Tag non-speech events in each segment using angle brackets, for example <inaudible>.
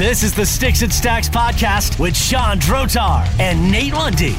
This is the Sticks and Stacks podcast with Sean Drotar and Nate Lundy.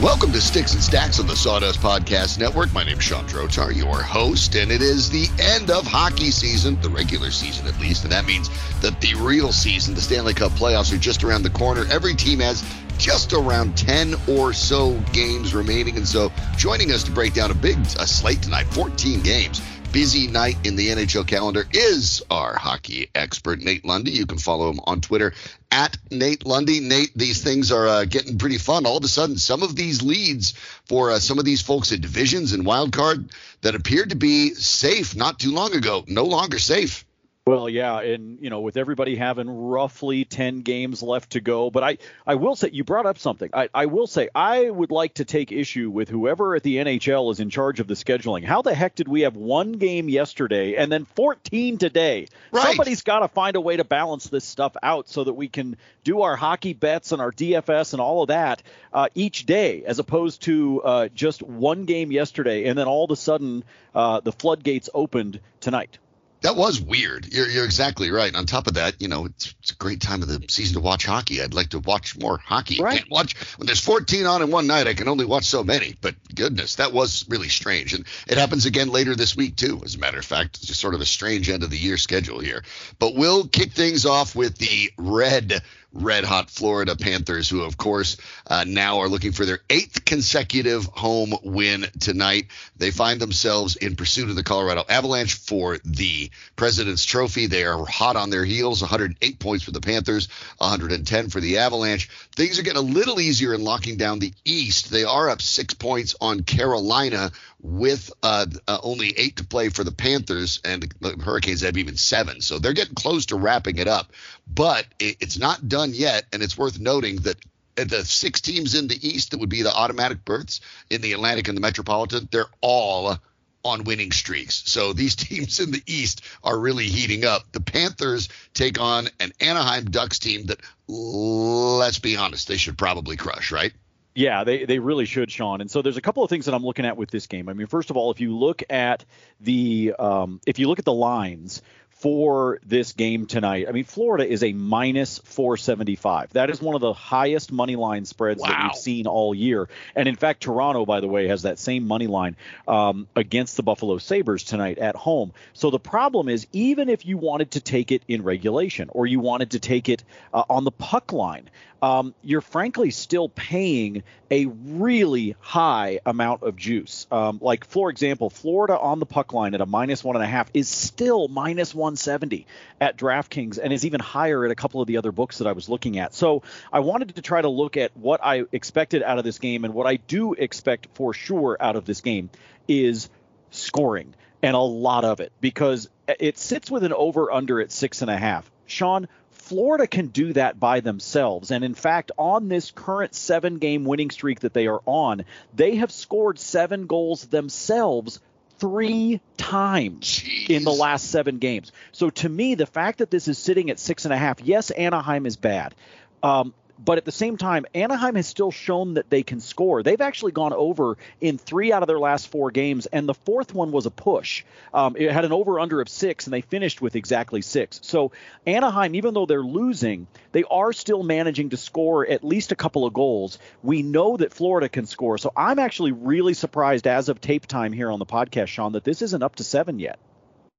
Welcome to Sticks and Stacks on the Sawdust Podcast Network. My name is Sean Drotar, your host, and it is the end of hockey season, the regular season at least, and that means that the real season, the Stanley Cup playoffs, are just around the corner. Every team has just around 10 or so games remaining, and so joining us to break down a big a slate tonight, 14 games busy night in the NHL calendar is our hockey expert, Nate Lundy. You can follow him on Twitter at Nate Lundy. Nate, these things are uh, getting pretty fun. All of a sudden, some of these leads for uh, some of these folks at divisions and wild card that appeared to be safe not too long ago, no longer safe. Well, yeah, and you know, with everybody having roughly ten games left to go, but I, I will say you brought up something. I, I will say I would like to take issue with whoever at the NHL is in charge of the scheduling. How the heck did we have one game yesterday and then 14 today? Right. Somebody's got to find a way to balance this stuff out so that we can do our hockey bets and our DFS and all of that uh, each day, as opposed to uh, just one game yesterday and then all of a sudden uh, the floodgates opened tonight. That was weird. You're, you're exactly right. On top of that, you know, it's, it's, a great time of the season to watch hockey. I'd like to watch more hockey. Right. I can't watch when there's 14 on in one night. I can only watch so many. But goodness, that was really strange. And it happens again later this week too. As a matter of fact, it's just sort of a strange end of the year schedule here. But we'll kick things off with the red red hot Florida Panthers, who, of course, uh, now are looking for their eighth consecutive home win tonight. They find themselves in pursuit of the Colorado Avalanche for the President's Trophy. They are hot on their heels 108 points for the Panthers, 110 for the Avalanche. Things are getting a little easier in locking down the East. They are up six points on Carolina with uh, uh, only eight to play for the Panthers, and the Hurricanes have even seven. So they're getting close to wrapping it up. But it, it's not done yet, and it's worth noting that the six teams in the East that would be the automatic berths in the Atlantic and the Metropolitan, they're all on winning streaks. So these <laughs> teams in the East are really heating up. The Panthers take on an Anaheim Ducks team that, let's be honest, they should probably crush, right? Yeah, they, they really should, Sean. And so there's a couple of things that I'm looking at with this game. I mean, first of all, if you look at the um, if you look at the lines for this game tonight, I mean, Florida is a minus 475. That is one of the highest money line spreads wow. that we've seen all year. And in fact, Toronto, by the way, has that same money line um, against the Buffalo Sabres tonight at home. So the problem is, even if you wanted to take it in regulation or you wanted to take it uh, on the puck line, um, you're frankly still paying a really high amount of juice. Um, like, for example, Florida on the puck line at a minus one and a half is still minus 170 at DraftKings and is even higher at a couple of the other books that I was looking at. So I wanted to try to look at what I expected out of this game and what I do expect for sure out of this game is scoring and a lot of it because it sits with an over under at six and a half. Sean, Florida can do that by themselves. And in fact, on this current seven game winning streak that they are on, they have scored seven goals themselves three times Jeez. in the last seven games. So to me, the fact that this is sitting at six and a half, yes, Anaheim is bad. Um, but at the same time, Anaheim has still shown that they can score. They've actually gone over in three out of their last four games, and the fourth one was a push. Um, it had an over under of six, and they finished with exactly six. So Anaheim, even though they're losing, they are still managing to score at least a couple of goals. We know that Florida can score. So I'm actually really surprised as of tape time here on the podcast, Sean, that this isn't up to seven yet.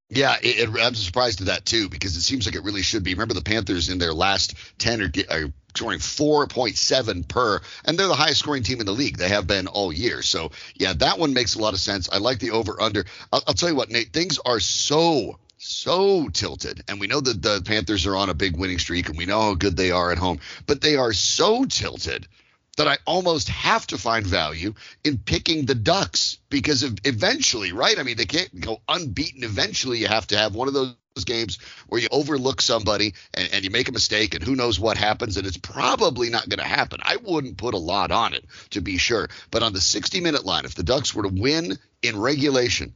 Yeah, it, it, I'm surprised at that too because it seems like it really should be. Remember the Panthers in their last ten are, are scoring 4.7 per, and they're the highest scoring team in the league. They have been all year. So yeah, that one makes a lot of sense. I like the over under. I'll, I'll tell you what, Nate, things are so so tilted. And we know that the Panthers are on a big winning streak and we know how good they are at home, but they are so tilted that I almost have to find value in picking the Ducks because eventually, right? I mean, they can't go unbeaten. Eventually, you have to have one of those games where you overlook somebody and, and you make a mistake and who knows what happens and it's probably not going to happen. I wouldn't put a lot on it to be sure. But on the 60 minute line, if the Ducks were to win in regulation,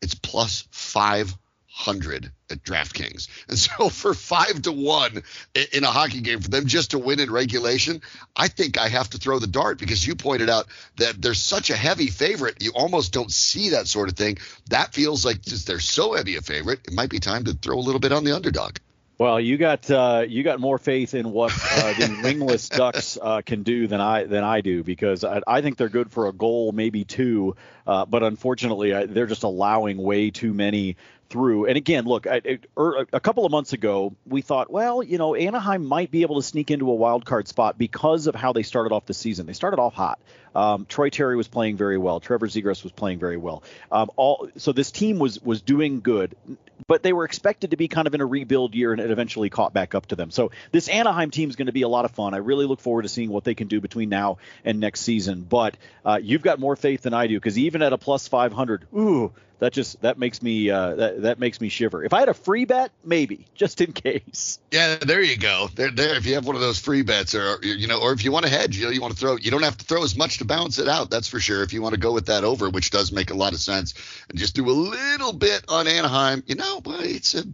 it's plus five hundred at DraftKings. <laughs> And so for five to one in a hockey game for them just to win in regulation, I think I have to throw the dart because you pointed out that they're such a heavy favorite. You almost don't see that sort of thing. That feels like just they're so heavy a favorite. It might be time to throw a little bit on the underdog. Well, you got uh, you got more faith in what uh, the wingless <laughs> Ducks uh, can do than I than I do because I, I, think they're good for a goal, maybe two, uh, but unfortunately I, they're just allowing way too many through. And again, look, I, er, a couple of months ago, we thought, well, you know, Anaheim might be able to sneak into a wild card spot because of how they started off the season. They started off hot. Um, Troy Terry was playing very well. Trevor Zegras was playing very well. Um, all so this team was was doing good, but they were expected to be kind of in a rebuild year, and it eventually caught back up to them. So this Anaheim team is going to be a lot of fun. I really look forward to seeing what they can do between now and next season. But uh, you've got more faith than I do because even at a plus 500, ooh, that just that makes me uh, that that makes me shiver. If I had a free bet, maybe <laughs> just in case. Yeah, there you go. There, there. If you have one of those free bets, or you know, or if you want to hedge, you know, you want to throw, you don't have to throw as much to balance it out. That's for sure. If you want to go with that over, which does make a lot of sense, and just do a little bit on Anaheim, you know, it's a.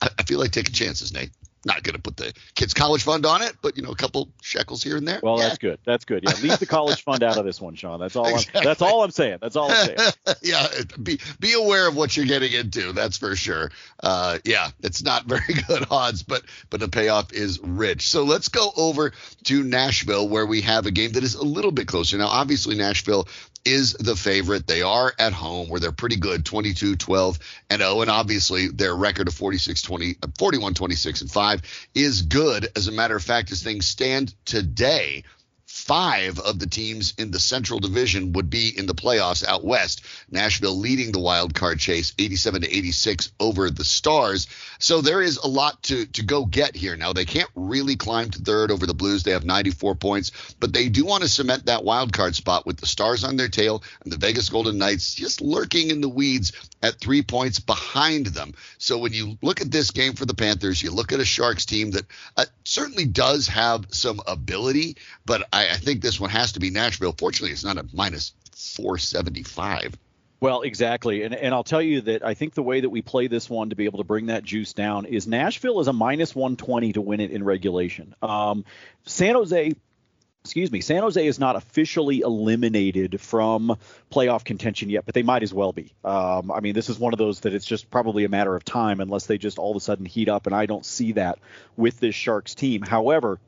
I feel like taking chances, Nate not going to put the kids' college fund on it, but you know, a couple shekels here and there. Well, yeah. that's good. That's good. Yeah, leave the college fund out of this one, Sean. That's all. Exactly. I'm, that's all I'm saying. That's all I'm saying. <laughs> yeah, be be aware of what you're getting into. That's for sure. Uh, yeah, it's not very <laughs> good odds, but but the payoff is rich. So let's go over to Nashville, where we have a game that is a little bit closer. Now, obviously, Nashville is the favorite. They are at home where they're pretty good, 22, 12, and 0. And obviously their record of 46, 20, 41, 26, and 5 is good. As a matter of fact, as things stand today, five of the teams in the Central Division would be in the playoffs out west. Nashville leading the wild card chase 87 to 86 over the Stars. So there is a lot to to go get here. Now they can't really climb to third over the Blues. They have 94 points, but they do want to cement that wild card spot with the Stars on their tail and the Vegas Golden Knights just lurking in the weeds at 3 points behind them. So when you look at this game for the Panthers, you look at a Sharks team that uh, certainly does have some ability, but I I, think this one has to be Nashville. Fortunately, it's not a minus 475. Well, exactly. And and I'll tell you that I think the way that we play this one to be able to bring that juice down is Nashville is a minus 120 to win it in regulation. Um, San Jose excuse me, San Jose is not officially eliminated from playoff contention yet, but they might as well be. Um, I mean, this is one of those that it's just probably a matter of time unless they just all of a sudden heat up, and I don't see that with this Sharks team. However,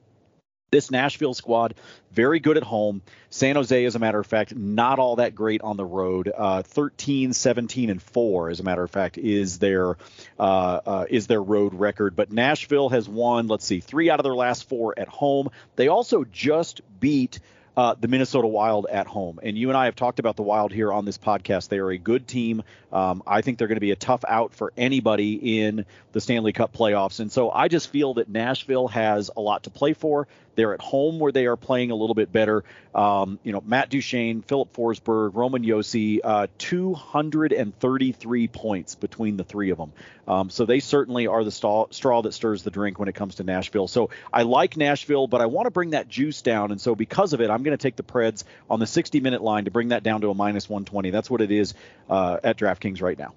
this Nashville squad, very good at home. San Jose, as a matter of fact, not all that great on the road. Uh, 13, 17, and four, as a matter of fact, is their uh, uh, is their road record. But Nashville has won. Let's see, three out of their last four at home. They also just beat uh, the Minnesota Wild at home. And you and I have talked about the Wild here on this podcast. They are a good team. Um, I think they're going to be a tough out for anybody in the Stanley Cup playoffs. And so I just feel that Nashville has a lot to play for. They're at home where they are playing a little bit better. Um, you know, Matt Duchene, Philip Forsberg, Roman Josi, uh, 233 points between the three of them. Um, so they certainly are the straw that stirs the drink when it comes to Nashville. So I like Nashville, but I want to bring that juice down. And so because of it, I'm going to take the Preds on the 60 minute line to bring that down to a minus 120. That's what it is uh, at DraftKings right now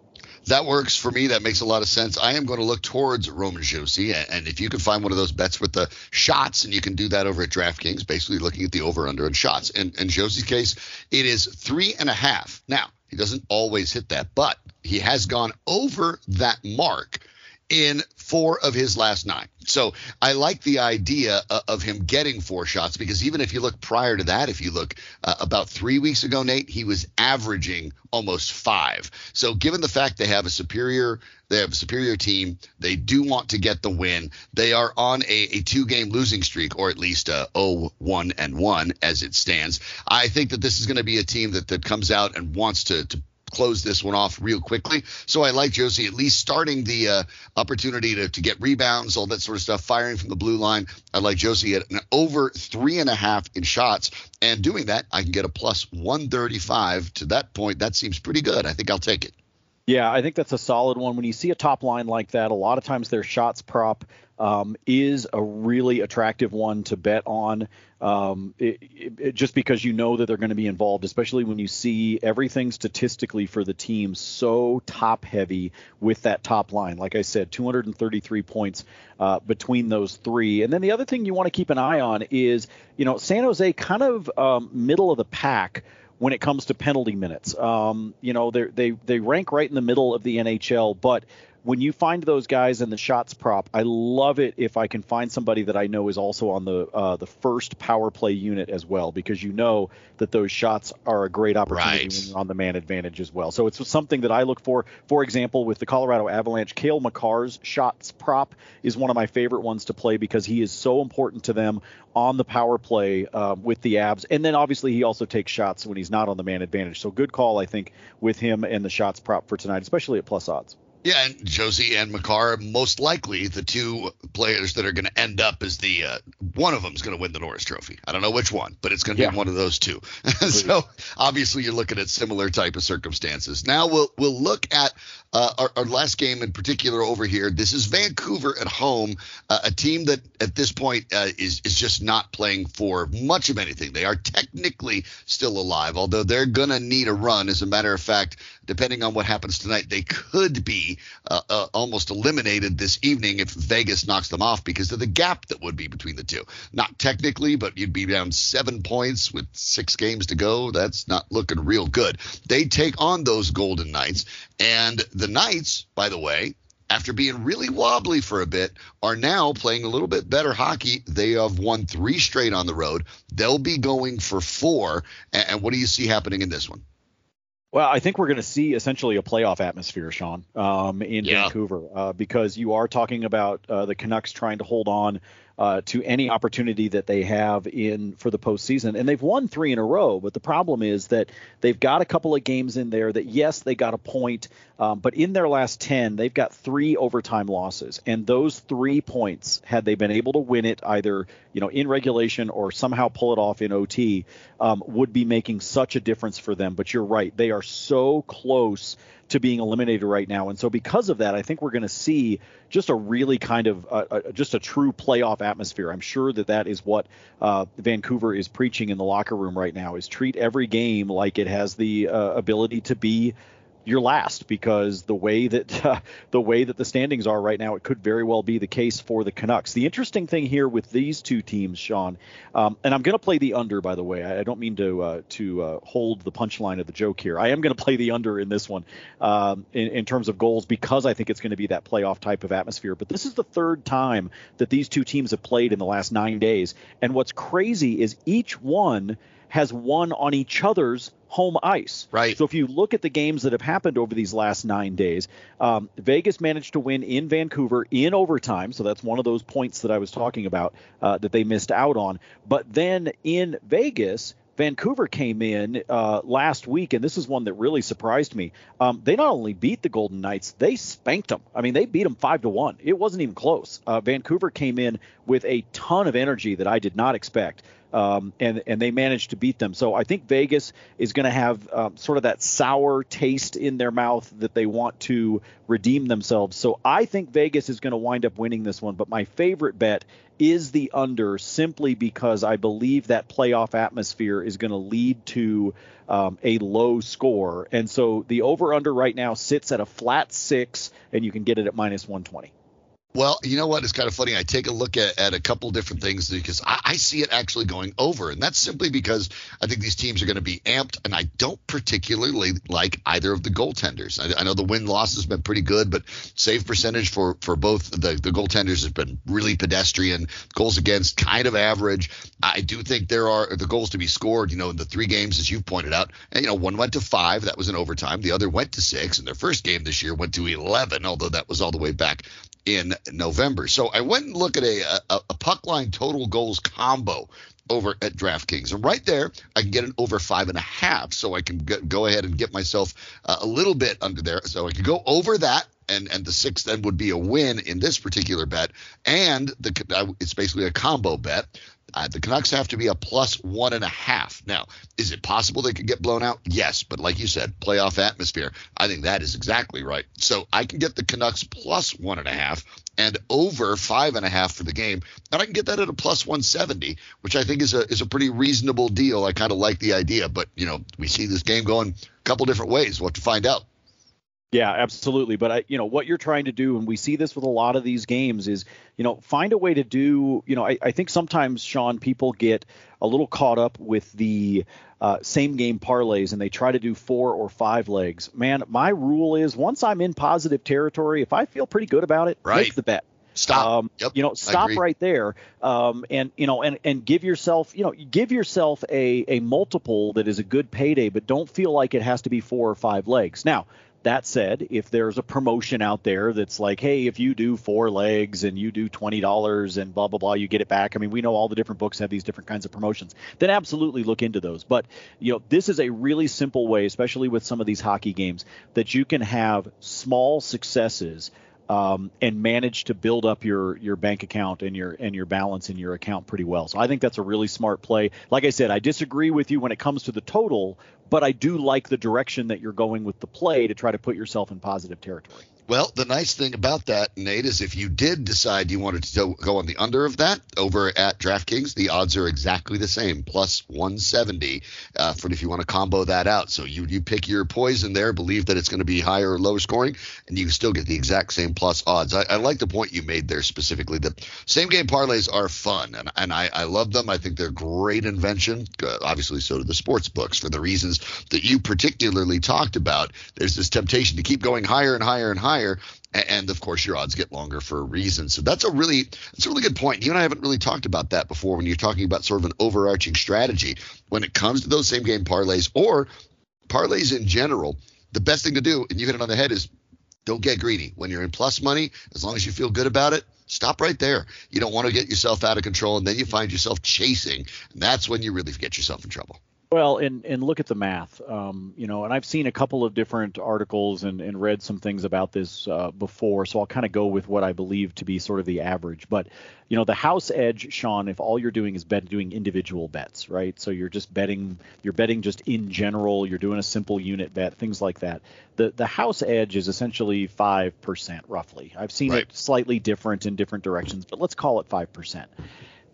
that works for me. That makes a lot of sense. I am going to look towards Roman Josi, and if you can find one of those bets with the shots, and you can do that over at DraftKings, basically looking at the over under and shots. And in Josi's case, it is three and a half. Now he doesn't always hit that, but he has gone over that mark in four of his last nine. So I like the idea uh, of him getting four shots because even if you look prior to that, if you look uh, about three weeks ago, Nate, he was averaging almost five. So given the fact they have a superior, they have a superior team, they do want to get the win. They are on a, a two-game losing streak, or at least a 0-1 and one as it stands. I think that this is going to be a team that that comes out and wants to to close this one off real quickly. So I like Josi at least starting the uh, opportunity to, to get rebounds, all that sort of stuff, firing from the blue line. I like Josi at an over three and a half in shots. And doing that, I can get a plus 135. To that point, that seems pretty good. I think I'll take it. Yeah, I think that's a solid one. When you see a top line like that, a lot of times their shots prop um, is a really attractive one to bet on um, it, it, just because you know that they're going to be involved, especially when you see everything statistically for the team so top heavy with that top line. Like I said, 233 points uh, between those three. And then the other thing you want to keep an eye on is, you know, San Jose kind of um, middle of the pack when it comes to penalty minutes. Um, you know, they they they rank right in the middle of the NHL, but when you find those guys in the shots prop, I love it if I can find somebody that I know is also on the uh, the first power play unit as well, because you know that those shots are a great opportunity Right. when you're on the man advantage as well. So it's something that I look for. For example, with the Colorado Avalanche, Cale Makar's shots prop is one of my favorite ones to play because he is so important to them on the power play uh, with the Avs, and then obviously he also takes shots when he's not on the man advantage. So good call, I think, with him and the shots prop for tonight, especially at plus odds. Yeah, and Josi and Makar are most likely the two players that are going to end up as the uh, one of them is going to win the Norris Trophy. I don't know which one, but it's going to Yeah. be one of those two. <laughs> so obviously you're looking at similar type of circumstances. Now we'll we'll look at uh, our, our last game in particular over here. This is Vancouver at home, uh, a team that at this point uh, is is just not playing for much of anything. They are technically still alive, although they're going to need a run. As a matter of fact, depending on what happens tonight, they could uh, uh, almost eliminated this evening if Vegas knocks them off because of the gap that would be between the two. Not technically, but you'd be down seven points with six games to go. That's not looking real good. They take on those Golden Knights, and the Knights, by the way, after being really wobbly for a bit, are now playing a little bit better hockey. They have won three straight on the road. They'll be going for four. And what do you see happening in this one? Well, I think we're going to see essentially a playoff atmosphere, Sean, um, in Yeah. Vancouver, uh, because you are talking about uh, the Canucks trying to hold on uh, to any opportunity that they have in for the postseason, and they've won three in a row. But the problem is that they've got a couple of games in there that yes, they got a point, um, but in their last ten, they've got three overtime losses, and those three points, had they been able to win it either you know in regulation or somehow pull it off in OT, um, would be making such a difference for them. But you're right, they are so close to being eliminated right now, and so because of that, I think we're going to see just a really kind of uh, uh, just a true playoff atmosphere. I'm sure that that is what uh, Vancouver is preaching in the locker room right now: is treat every game like it has the uh, ability to be your last because the way that uh, <laughs> the way that the standings are right now, it could very well be the case for the Canucks. The interesting thing here with these two teams, Sean, um, and I'm going to play the under. By the way, I, I don't mean to uh, to uh, hold the punchline of the joke here. I am going to play the under in this one um, in, in terms of goals because I think it's going to be that playoff type of atmosphere. But this is the third time that these two teams have played in the last nine days, and what's crazy is each one has won on each other's home ice. Right. So if you look at the games that have happened over these last nine days, um, Vegas managed to win in Vancouver in overtime. So that's one of those points that I was talking about uh, that they missed out on. But then in Vegas, Vancouver came in uh, last week, and this is one that really surprised me. Um, they not only beat the Golden Knights, they spanked them. I mean, they beat them five to one. It wasn't even close. Uh, Vancouver came in with a ton of energy that I did not expect um, and and they managed to beat them. So I think Vegas is going to have um, sort of that sour taste in their mouth that they want to redeem themselves. So I think Vegas is going to wind up winning this one. But my favorite bet is the under, simply because I believe that playoff atmosphere is going to lead to um, a low score. And so the over under right now sits at a flat six, and you can get it at minus 120. Well, you know what? It's kind of funny. I take a look at, at a couple different things because I, I see it actually going over. And that's simply because I think these teams are going to be amped. And I don't particularly like either of the goaltenders. I, I know the win loss has been pretty good, but save percentage for, for both the, the goaltenders has been really pedestrian. Goals against kind of average. I do think there are the goals to be scored, you know, in the three games, as you've pointed out. And, you know, one went to five. That was in overtime. The other went to six. And their first game this year went to 11, although that was all the way back in November. So I went and looked at a, a, a puck line total goals combo over at DraftKings. And right there, I can get an over five and a half. So I can get, go ahead and get myself uh, a little bit under there. So I can go over that. And, and the six then would be a win in this particular bet. And the it's basically a combo bet. Uh, the Canucks have to be a plus one and a half. Now, is it possible they could get blown out? Yes, but like you said, playoff atmosphere. I think that is exactly right. So I can get the Canucks plus one and a half and over five and a half for the game, and I can get that at a plus 170, which I think is a is a pretty reasonable deal. I kind of like the idea, but you know, we see this game going a couple different ways. We'll have to find out. Yeah, absolutely. But I, you know, what you're trying to do, and we see this with a lot of these games, is you know, find a way to do. You know, I, I think sometimes Sean, people get a little caught up with the uh, same game parlays, and they try to do four or five legs. Man, my rule is once I'm in positive territory, if I feel pretty good about it, right. make the bet. Stop. Um, yep. You know, stop right there. Um, and you know, and and give yourself, you know, give yourself a a multiple that is a good payday, but don't feel like it has to be four or five legs. Now, that said, if there's a promotion out there that's like, hey, if you do four legs and you do twenty dollars and blah blah blah, you get it back. I mean, we know all the different books have these different kinds of promotions. Then absolutely look into those. But you know, this is a really simple way, especially with some of these hockey games, that you can have small successes um, and manage to build up your your bank account and your and your balance in your account pretty well. So I think that's a really smart play. Like I said, I disagree with you when it comes to the total, but I do like the direction that you're going with the play to try to put yourself in positive territory. Well, the nice thing about that, Nate, is if you did decide you wanted to go on the under of that over at DraftKings, the odds are exactly the same, plus 170 uh, for if you want to combo that out. So you you pick your poison there, believe that it's going to be higher or lower scoring, and you still get the exact same plus odds. I, I like the point you made there specifically. The same game parlays are fun, and, and I, I love them. I think they're great invention. Uh, obviously, so do the sports books for the reasons that you particularly talked about. There's this temptation to keep going higher and higher and higher higher. And of course, your odds get longer for a reason. So that's a really that's a really good point. You and I haven't really talked about that before when you're talking about sort of an overarching strategy when it comes to those same game parlays or parlays in general. The best thing to do, and you hit it on the head, is don't get greedy. When you're in plus money, as long as you feel good about it, stop right there. You don't want to get yourself out of control, and then you find yourself chasing, and that's when you really get yourself in trouble. Well, and and look at the math, um, you know, and I've seen a couple of different articles and, and read some things about this uh, before, so I'll kind of go with what I believe to be sort of the average. But you know, the house edge, Sean, if all you're doing is bet doing individual bets, right? So you're just betting, you're betting just in general, you're doing a simple unit bet, things like that. The the house edge is essentially five percent roughly. I've seen right. it slightly different in different directions, but let's call it five percent.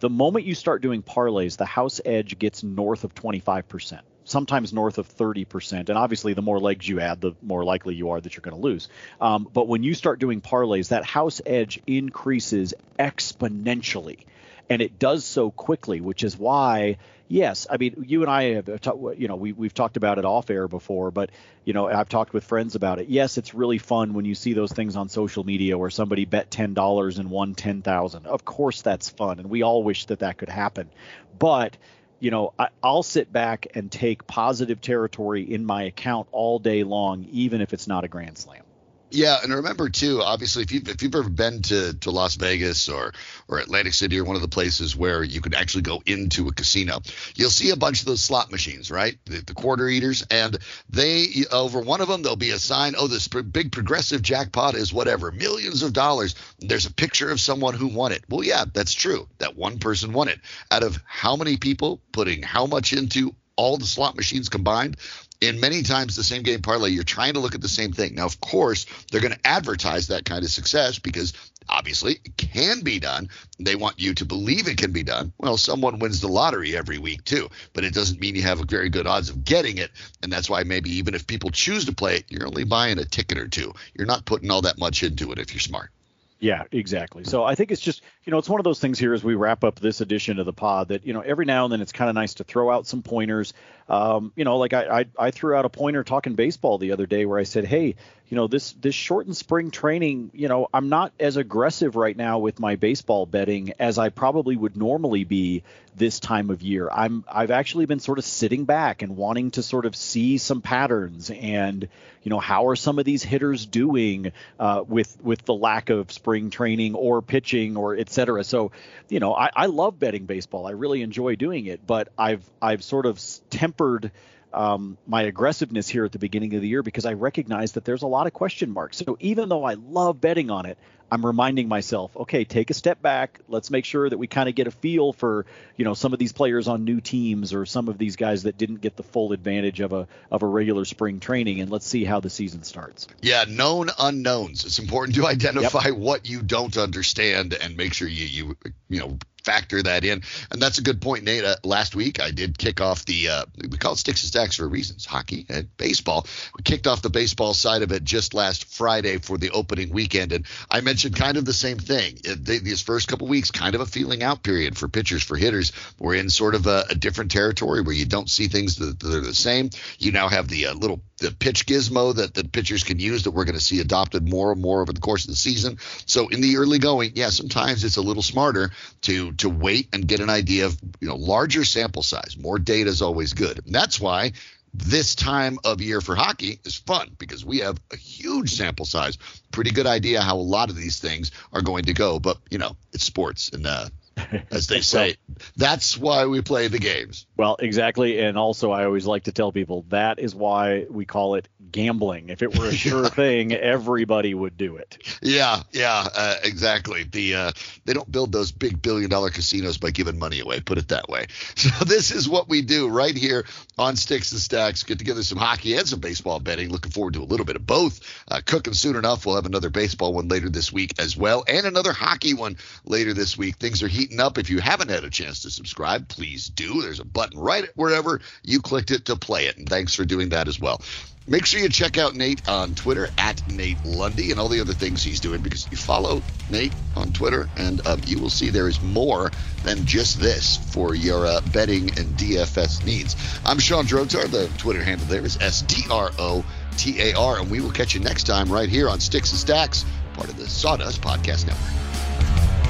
The moment you start doing parlays, the house edge gets north of 25%, sometimes north of 30%. And obviously, the more legs you add, the more likely you are that you're going to lose. Um, but when you start doing parlays, that house edge increases exponentially. And it does so quickly, which is why yes, I mean, you and I have, uh, you know, we we've talked about it off air before, but you know, I've talked with friends about it. Yes, it's really fun when you see those things on social media where somebody bet ten dollars and won ten thousand. Of course, that's fun, and we all wish that that could happen. But you know, I, will sit back and take positive territory in my account all day long, even if it's not a grand slam. Yeah, and remember too, obviously, if you've if you've ever been to, to Las Vegas or or Atlantic City or one of the places where you could actually go into a casino, you'll see a bunch of those slot machines, right? The, the quarter eaters, and they over one of them there'll be a sign, oh, this big progressive jackpot is whatever, millions of dollars. There's a picture of someone who won it. Well, yeah, that's true. That one person won it. Out of how many people putting how much into all the slot machines combined, in many times the same game parlay, you're trying to look at the same thing. Now, of course, they're going to advertise that kind of success because obviously it can be done. They want you to believe it can be done. Well, someone wins the lottery every week too, but it doesn't mean you have very good odds of getting it. And that's why maybe even if people choose to play it, you're only buying a ticket or two. You're not putting all that much into it if you're smart. Yeah, exactly. So I think it's just, you know, it's one of those things here as we wrap up this edition of the pod that, you know, every now and then it's kind of nice to throw out some pointers. Um, you know, like I, I, I threw out a pointer talking baseball the other day where I said, hey, you know, this this shortened spring training, you know, I'm not as aggressive right now with my baseball betting as I probably would normally be this time of year. I'm I've actually been sort of sitting back and wanting to sort of see some patterns and, you know, how are some of these hitters doing uh, with with the lack of spring training or pitching or et cetera. So, you know, I, I love betting baseball. I really enjoy doing it, but I've I've sort of tempered um, my aggressiveness here at the beginning of the year because I recognize that there's a lot of question marks. So even though I love betting on it, I'm reminding myself, okay, take a step back. Let's make sure that we kind of get a feel for, you know, some of these players on new teams or some of these guys that didn't get the full advantage of a of a regular spring training, and let's see how the season starts. Yeah, known unknowns. It's important to identify yep. what you don't understand and make sure you you you know factor that in. And that's a good point, Nate. Uh, last week I did kick off the uh, we call it sticks and stacks for reasons, hockey and baseball. We kicked off the baseball side of it just last Friday for the opening weekend, and I mentioned kind of the same thing. These first couple weeks, kind of a feeling out period for pitchers, for hitters. We're in sort of a, a different territory where you don't see things that, that are the same. You now have the uh, little the pitch gizmo that the pitchers can use that we're going to see adopted more and more over the course of the season. So in the early going, yeah, sometimes it's a little smarter to to wait and get an idea of you know larger sample size. More data is always good. And that's why this time of year for hockey is fun because we have a huge sample size, pretty good idea how a lot of these things are going to go. But you know, it's sports, and uh, as they say. That's why we play the games. Well, exactly. And also, I always like to tell people that is why we call it gambling. If it were a <laughs> sure thing, everybody would do it. Yeah, yeah, uh, exactly. The uh, they don't build those big billion dollar casinos by giving money away. Put it that way. <laughs> So this is what we do right here on Sticks and Stacks. Get together some hockey and some baseball betting. Looking forward to a little bit of both. Uh, cooking soon enough. We'll have another baseball one later this week as well, and another hockey one later this week. Things are heating up. If you haven't had a chance to subscribe, please do. There's a button right wherever you clicked it to play it. And thanks for doing that as well. Make sure you check out Nate on Twitter at Nate Lundy and all the other things he's doing because you follow Nate on Twitter and uh, you will see there is more than just this for your uh, betting and DFS needs. I'm Sean Drotar. The Twitter handle there is S D R O T A R. And we will catch you next time right here on Sticks and Stacks, part of the Sawdust Podcast Network.